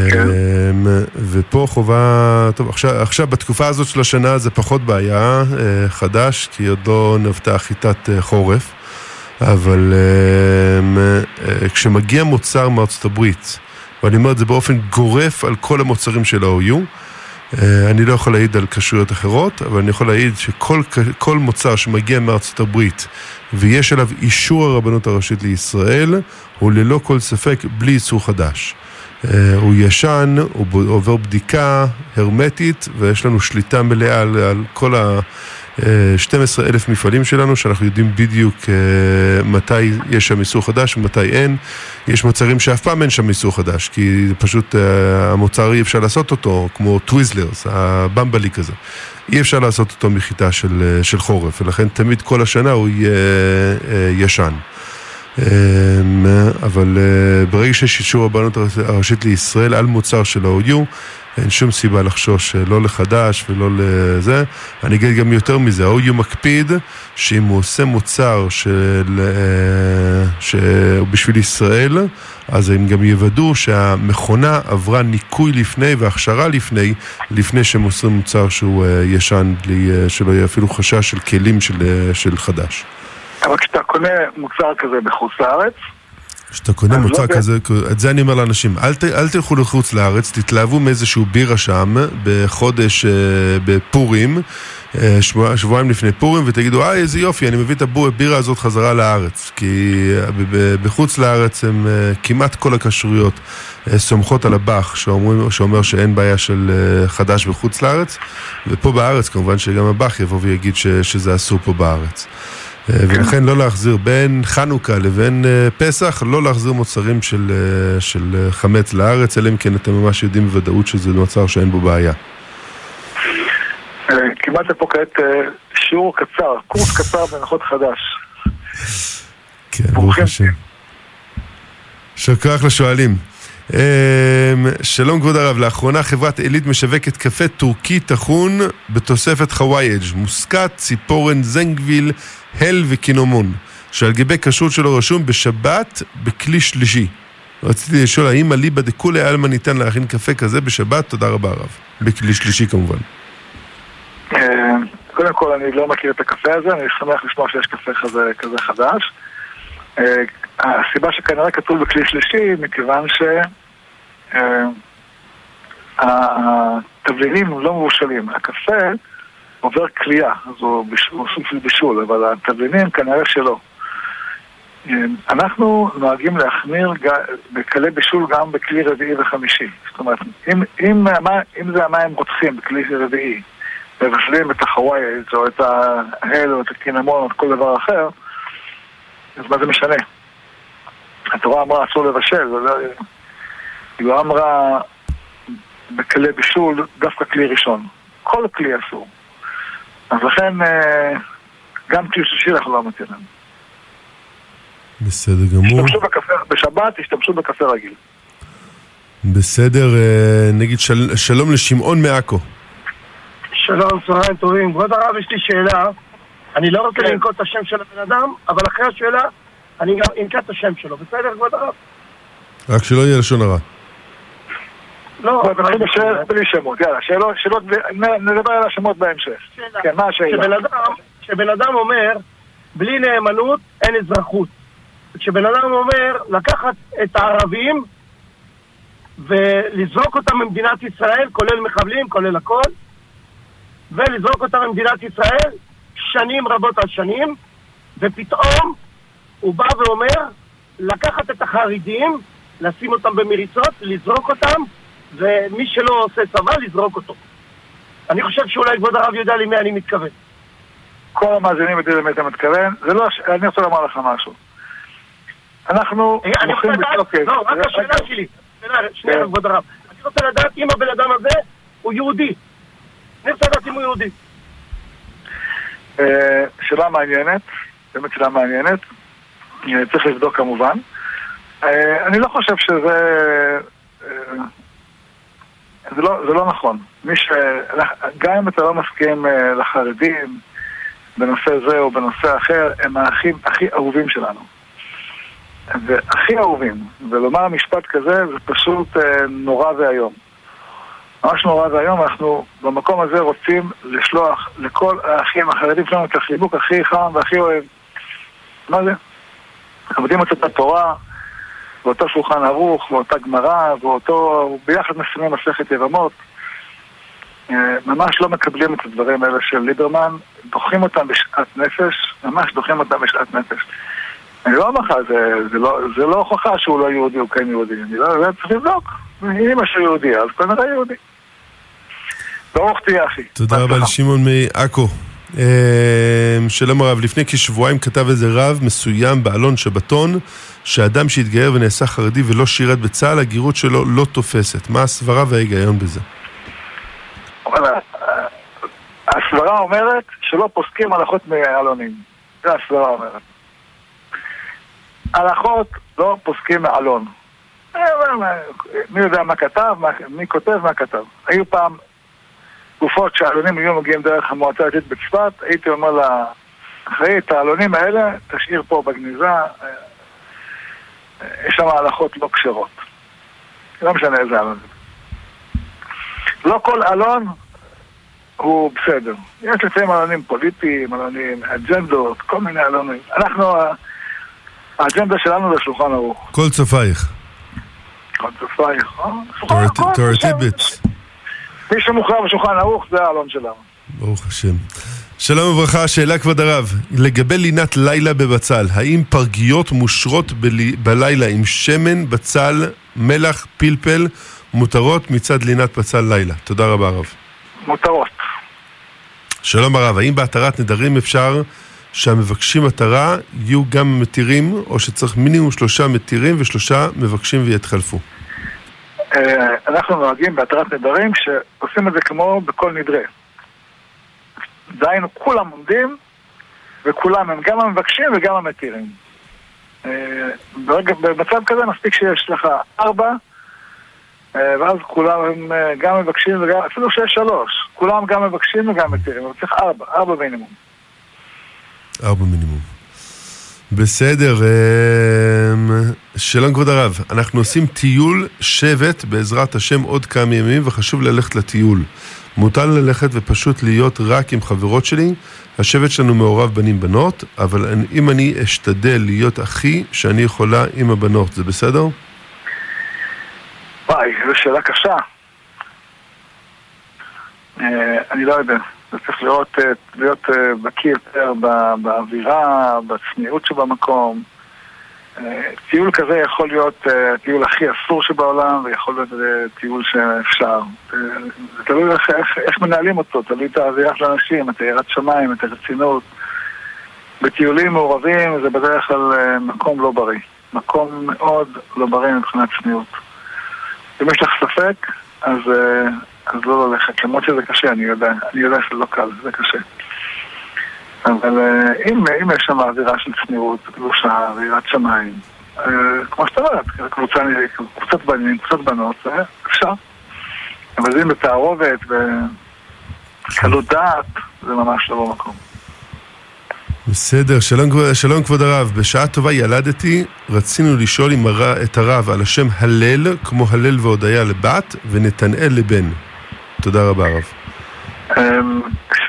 ופה חובה, טוב, עכשיו, עכשיו בתקופה הזאת של השנה זה פחות בעיה, אה, חדש, כי עוד לא נבטה חיטת חורף, אבל אה, אה, כשמגיע מוצר מארצות הברית, ואני אומר את זה באופן גורף על כל המוצרים של ה-OU, אה, אני לא יכול להעיד על כשרויות אחרות, אבל אני יכול להעיד שכל כל מוצר שמגיע מארצות הברית ויש עליו אישור הרבנות הראשית לישראל, הוא ללא כל ספק בלי איסור חדש. אה, הוא ישן, הוא עובר בדיקה הרמטית, ויש לנו שליטה מלאה על, כל 12 אלף מפעלים שלנו, שאנחנו יודעים בדיוק אה, מתי יש שם איסור חדש ומתי אין. יש מוצרים שאף פעם אין שם איסור חדש, כי פשוט אה, המוצר אי אפשר לעשות אותו, כמו Twizzlers, הבמבלי כזה. אי אפשר לעשות אותו מחיטה של, אה, של חורף, ולכן תמיד כל השנה הוא יהיה אה, ישן. אמ, אבל אה, ברגע שיש אישור הרבנות הראשית לישראל על מוצר של ה-OU, אין שום סיבה לחשוש אה, לא לחדש ולא לזה. אני אגיד גם יותר מזה, ה-OU מקפיד שאם הוא עושה מוצר של, אה, בשביל ישראל, אז הם גם יוודאו שהמכונה עברה ניקוי לפני והכשרה לפני, לפני שהם עושים מוצר שהוא ישן, בלי שלא יהיה אפילו חשש של כלים של, של חדש. אבל כשאתה קונה מוצר כזה בחוץ לארץ... כשאתה קונה מוצר לא כזה, את זה אני אומר לאנשים, אל, ת, אל תלכו לחוץ לארץ, תתלהבו מאיזשהו בירה שם בחודש, אה, בפורים, אה, שבוע, שבועיים לפני פורים, ותגידו, אה, איזה יופי, אני מביא את הבירה הזאת חזרה לארץ. כי אה, בחוץ לארץ הם אה, כמעט כל הכשרויות אה, סומכות על הבאך, שאומר, שאומר שאין בעיה של אה, חדש בחוץ לארץ, ופה בארץ כמובן שגם הבאך יבוא ויגיד ש, שזה אסור פה בארץ. אה, ולכן לא להחזיר בין חנוכה לבין אה, פסח, לא להחזיר מוצרים של, אה, של חמץ לארץ, אלא אם כן אתם ממש יודעים בוודאות שזה מוצר שאין בו בעיה. כמעט פה כעת שיעור קצר, קורס קצר בהנחות חדש. כן, ברוך השם. יישר כוח לשואלים. שלום כבוד הרב, לאחרונה חברת עילית משווקת קפה טורקי טחון בתוספת חווייג', מוסקת, ציפורן, זנגוויל, הל וקינומון, שעל גבי כשרות שלו רשום בשבת בכלי שלישי. רציתי לשאול האם אליבא דכולי עלמא ניתן להכין קפה כזה בשבת? תודה רבה הרב. בכלי שלישי כמובן. אה, קודם כל אני לא מכיר את הקפה הזה, אני שמח לשמוע שיש קפה כזה, כזה חדש. אה, הסיבה שכנראה כתוב בכלי שלישי, מכיוון שהתבלינים אה, לא מבושלים. הקפה עובר כליאה, אז הוא סוג בישול, אבל התבלינים כנראה שלא. אנחנו נוהגים להחמיר בכלי בישול גם בכלי רביעי וחמישי. זאת אומרת, אם, אם, אם זה המים רותחים בכלי רביעי, מבשלים את החוואי, או את ההל, או את הקינמון, או את כל דבר אחר, אז מה זה משנה? התורה אמרה אסור לבשל, לא- היא לא אמרה בכלי בישול דווקא כלי ראשון. כל כלי אסור. אז לכן אה, גם כלי שלישי אנחנו לא מתירים. בסדר גמור. השתמשו בקפה, בשבת השתמשו בקפה רגיל. בסדר, אה, נגיד של, שלום לשמעון מעכו. שלום, צהריים טובים. כבוד הרב, יש לי שאלה. אני לא רוצה כן. לנקוט את השם של הבן אדם, אבל אחרי השאלה אני גם אנקוט את השם שלו. בסדר, כבוד הרב? רק שלא יהיה לשון הרע. לא, בלי שמות, יאללה, שאלות, נדבר על השמות בהמשך. כן, מה השאלה? כשבן אדם אומר, בלי נאמנות אין אזרחות. כשבן אדם אומר לקחת את הערבים ולזרוק אותם ממדינת ישראל, כולל מחבלים, כולל הכל, ולזרוק אותם ממדינת ישראל שנים רבות על שנים, ופתאום הוא בא ואומר לקחת את החרדים, לשים אותם במריצות, לזרוק אותם ומי שלא עושה צבא, לזרוק אותו. אני חושב שאולי כבוד הרב יודע למי אני מתכוון. כל המאזינים יודעים למי אתה מתכוון. זה לא... אני רוצה לומר לך משהו. אנחנו מוכרים בתוקף... לא, רק השאלה שלי. שנייה, כן. כבוד הרב. אני רוצה לדעת אם הבן אדם הזה הוא יהודי. אני רוצה לדעת אם הוא יהודי. אה, שאלה מעניינת, באמת שאלה מעניינת. אה, צריך לבדוק כמובן. אה, אני לא חושב שזה... זה לא, זה לא נכון. ש... גם אם אתה לא מסכים אה, לחרדים בנושא זה או בנושא אחר, הם האחים הכי אהובים שלנו. והכי אהובים. ולומר משפט כזה זה פשוט אה, נורא ואיום. ממש נורא ואיום, אנחנו במקום הזה רוצים לשלוח לכל האחים החרדים שלנו את החיבוק הכי חם והכי אוהב. מה זה? אנחנו יודעים את התורה, ואותו שולחן ערוך, ואותה גמרא, ואותו... ביחד מסיימים מסכת יבמות. אה, ממש לא מקבלים את הדברים האלה של ליברמן, דוחים אותם בשאט נפש, ממש דוחים אותם בשאט נפש. אני לא אומר לך, זה, זה, לא, זה לא הוכחה שהוא לא יהודי, הוא כן יהודי. אני לא, זה צריך לבדוק. אם משהו יהודי, אז כנראה יהודי. ברוך תהיה, אחי. תודה רבה לשמעון מעכו. אה, שלום הרב, לפני כשבועיים כתב איזה רב מסוים באלון שבתון שאדם שהתגייר ונעשה חרדי ולא שירת בצה"ל, הגירות שלו לא תופסת. מה הסברה וההיגיון בזה? וואלה, הסברה אומרת שלא פוסקים הלכות מעלונים. זה הסברה אומרת. הלכות לא פוסקים מעלון. אה, מי יודע מה כתב, מי כותב, מה כתב. היו פעם תקופות שהעלונים היו מגיעים דרך המועצה הדתית בצפת, הייתי אומר לה, אחרי את העלונים האלה, תשאיר פה בגניזה, אה, יש שם הלכות לא כשרות. לא משנה איזה אלון. לא כל אלון הוא בסדר. יש לפעמים אלונים פוליטיים, אלונים, אג'נדות, כל מיני אלונים. אנחנו, האג'נדה שלנו זה שולחן ערוך. כל צופייך. כל צופייך, אה? כל תורטיבץ. מי שמוכר בשולחן ערוך זה האלון שלנו. ברוך השם. שלום וברכה, שאלה כבוד הרב, לגבי לינת לילה בבצל, האם פרגיות מושרות בלי, בלילה עם שמן, בצל, מלח, פלפל, מותרות מצד לינת בצל לילה? תודה רבה הרב. מותרות. שלום הרב, האם בהתרת נדרים אפשר שהמבקשים התרה יהיו גם מתירים, או שצריך מינימום שלושה מתירים ושלושה מבקשים ויתחלפו? אה, אנחנו נוהגים בהתרת נדרים שעושים את זה כמו בכל נדרי. דהיינו, כולם עומדים וכולם הם גם המבקשים וגם המתירים. אה, במצב כזה מספיק שיש לך ארבע, אה, ואז כולם הם אה, גם מבקשים וגם, אפילו שיש שלוש, כולם גם מבקשים וגם מתירים, אבל צריך ארבע, ארבע מינימום. ארבע מינימום. בסדר, שלום כבוד הרב, אנחנו עושים טיול שבט בעזרת השם עוד כמה ימים וחשוב ללכת לטיול. מותר ללכת ופשוט להיות רק עם חברות שלי, השבט שלנו מעורב בנים בנות, אבל אני- אם אני אשתדל להיות הכי שאני יכולה עם הבנות, זה בסדר? וואי, זו שאלה קשה. אה, אני לא יודע. צריך לראות, אה, להיות אה, בקיא יותר באווירה, בצניעות שבמקום. טיול כזה יכול להיות אה, הטיול הכי אסור שבעולם, ויכול להיות טיול שאפשר. אה, זה תלוי איך, איך, איך מנהלים אותו, תלוי את האווירה של האנשים, את היראת שמיים, את הרצינות. בטיולים מעורבים זה בדרך כלל אה, מקום לא בריא. מקום מאוד לא בריא מבחינת צניעות. אם יש לך ספק, אז, אז לא ללכת, למרות שזה קשה, אני יודע, אני יודע שזה לא קל, זה קשה. אבל אה, אם, אם יש שם אווירה של צניעות, קדושה, ויראת שמיים, אה, כמו שאתה אומרת, קבוצה, קבוצת בנים, קבוצת בנות, אה, אפשר. אבל אם בתערובת, בקלות דעת, זה ממש לא במקום. בסדר, שלום, שלום כבוד הרב, בשעה טובה ילדתי, רצינו לשאול עם הר... את הרב על השם הלל, כמו הלל והודיה לבת, ונתנאל לבן. תודה רבה הרב. אמ,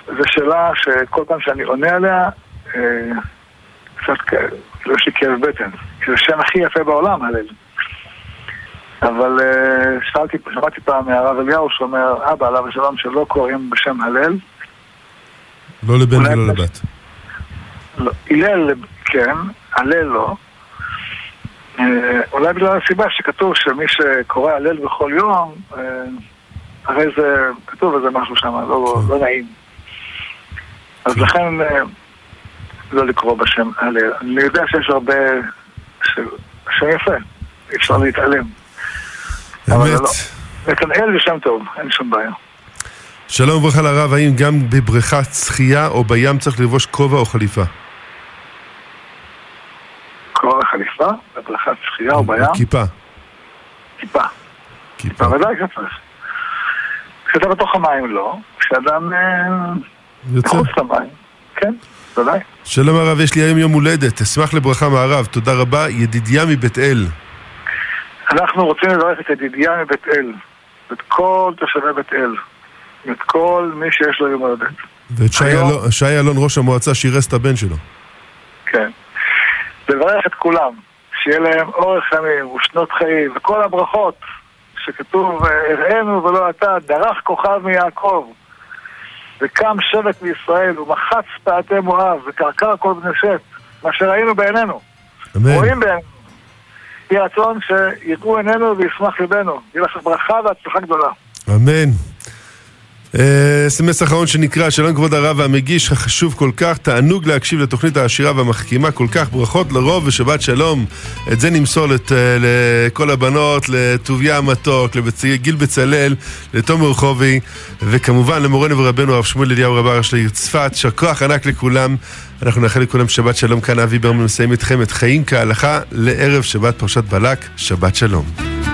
זו שאלה שכל פעם שאני עונה עליה, אה, קצת כאילו יש לי כאב בטן. זה שם הכי יפה בעולם, הלל. אבל אה, שאלתי, שמעתי פעם מהרב אליהו שאומר, אבא עליו השלום שלא קוראים בשם הלל. לא לבן ולא לבת. לא, הלל כן, הלל לא. אה, אולי בגלל הסיבה שכתוב שמי שקורא הלל בכל יום, הרי זה, כתוב איזה משהו שם, לא, לא נעים. אז לכן אה, לא לקרוא בשם הלל. אני יודע שיש הרבה... שם יפה, אי אפשר להתעלם. אבל. לא. נתנאל זה שם טוב, אין שום בעיה. שלום וברכה לרב, האם גם בבריכת שחייה או בים צריך ללבוש כובע או חליפה? קורא חליפה, בבריכת שחייה או בים, כיפה. כיפה. כיפה ודאי שצריך. כשאתה בתוך המים לא, כשאדם אה. מחוץ למים, כן, ודאי. שלום הרב, יש לי היום יום הולדת, אשמח לברכה מהרב, תודה רבה, ידידיה מבית אל. אנחנו רוצים לברך את ידידיה מבית אל, ואת כל תושבי בית אל, ואת כל מי שיש לו יום הולדת. ואת שי היום- אלון- שי אלון, ראש המועצה, שירס את הבן שלו. כן. לברך את כולם, שיהיה להם אורך ימים ושנות חיים, וכל הברכות שכתוב, אה, הראינו ולא אתה, דרך כוכב מיעקב, וקם שבט מישראל, ומחץ פעתי מואב, וקרקר כל בני שת, מה שראינו בעינינו. אמן. רואים בעינינו. יהי רצון שיראו עינינו וישמח ליבנו. יהיה לך ברכה והצלחה גדולה. אמן. אס.אם.אס אחרון שנקרא, שלום כבוד הרב והמגיש החשוב כל כך, תענוג להקשיב לתוכנית העשירה והמחכימה כל כך, ברכות לרוב ושבת שלום. את זה נמסור לת, לכל הבנות, לטוביה המתוק, לגיל בצלאל, לתומר רחובי, וכמובן למורנו ורבנו הרב שמואל אליהו רב הראש לעיר צפת, יישר כוח ענק לכולם. אנחנו נאחל לכולם שבת שלום, כאן אבי ברמן מסיים איתכם את חיים כהלכה לערב שבת פרשת בלק, שבת שלום.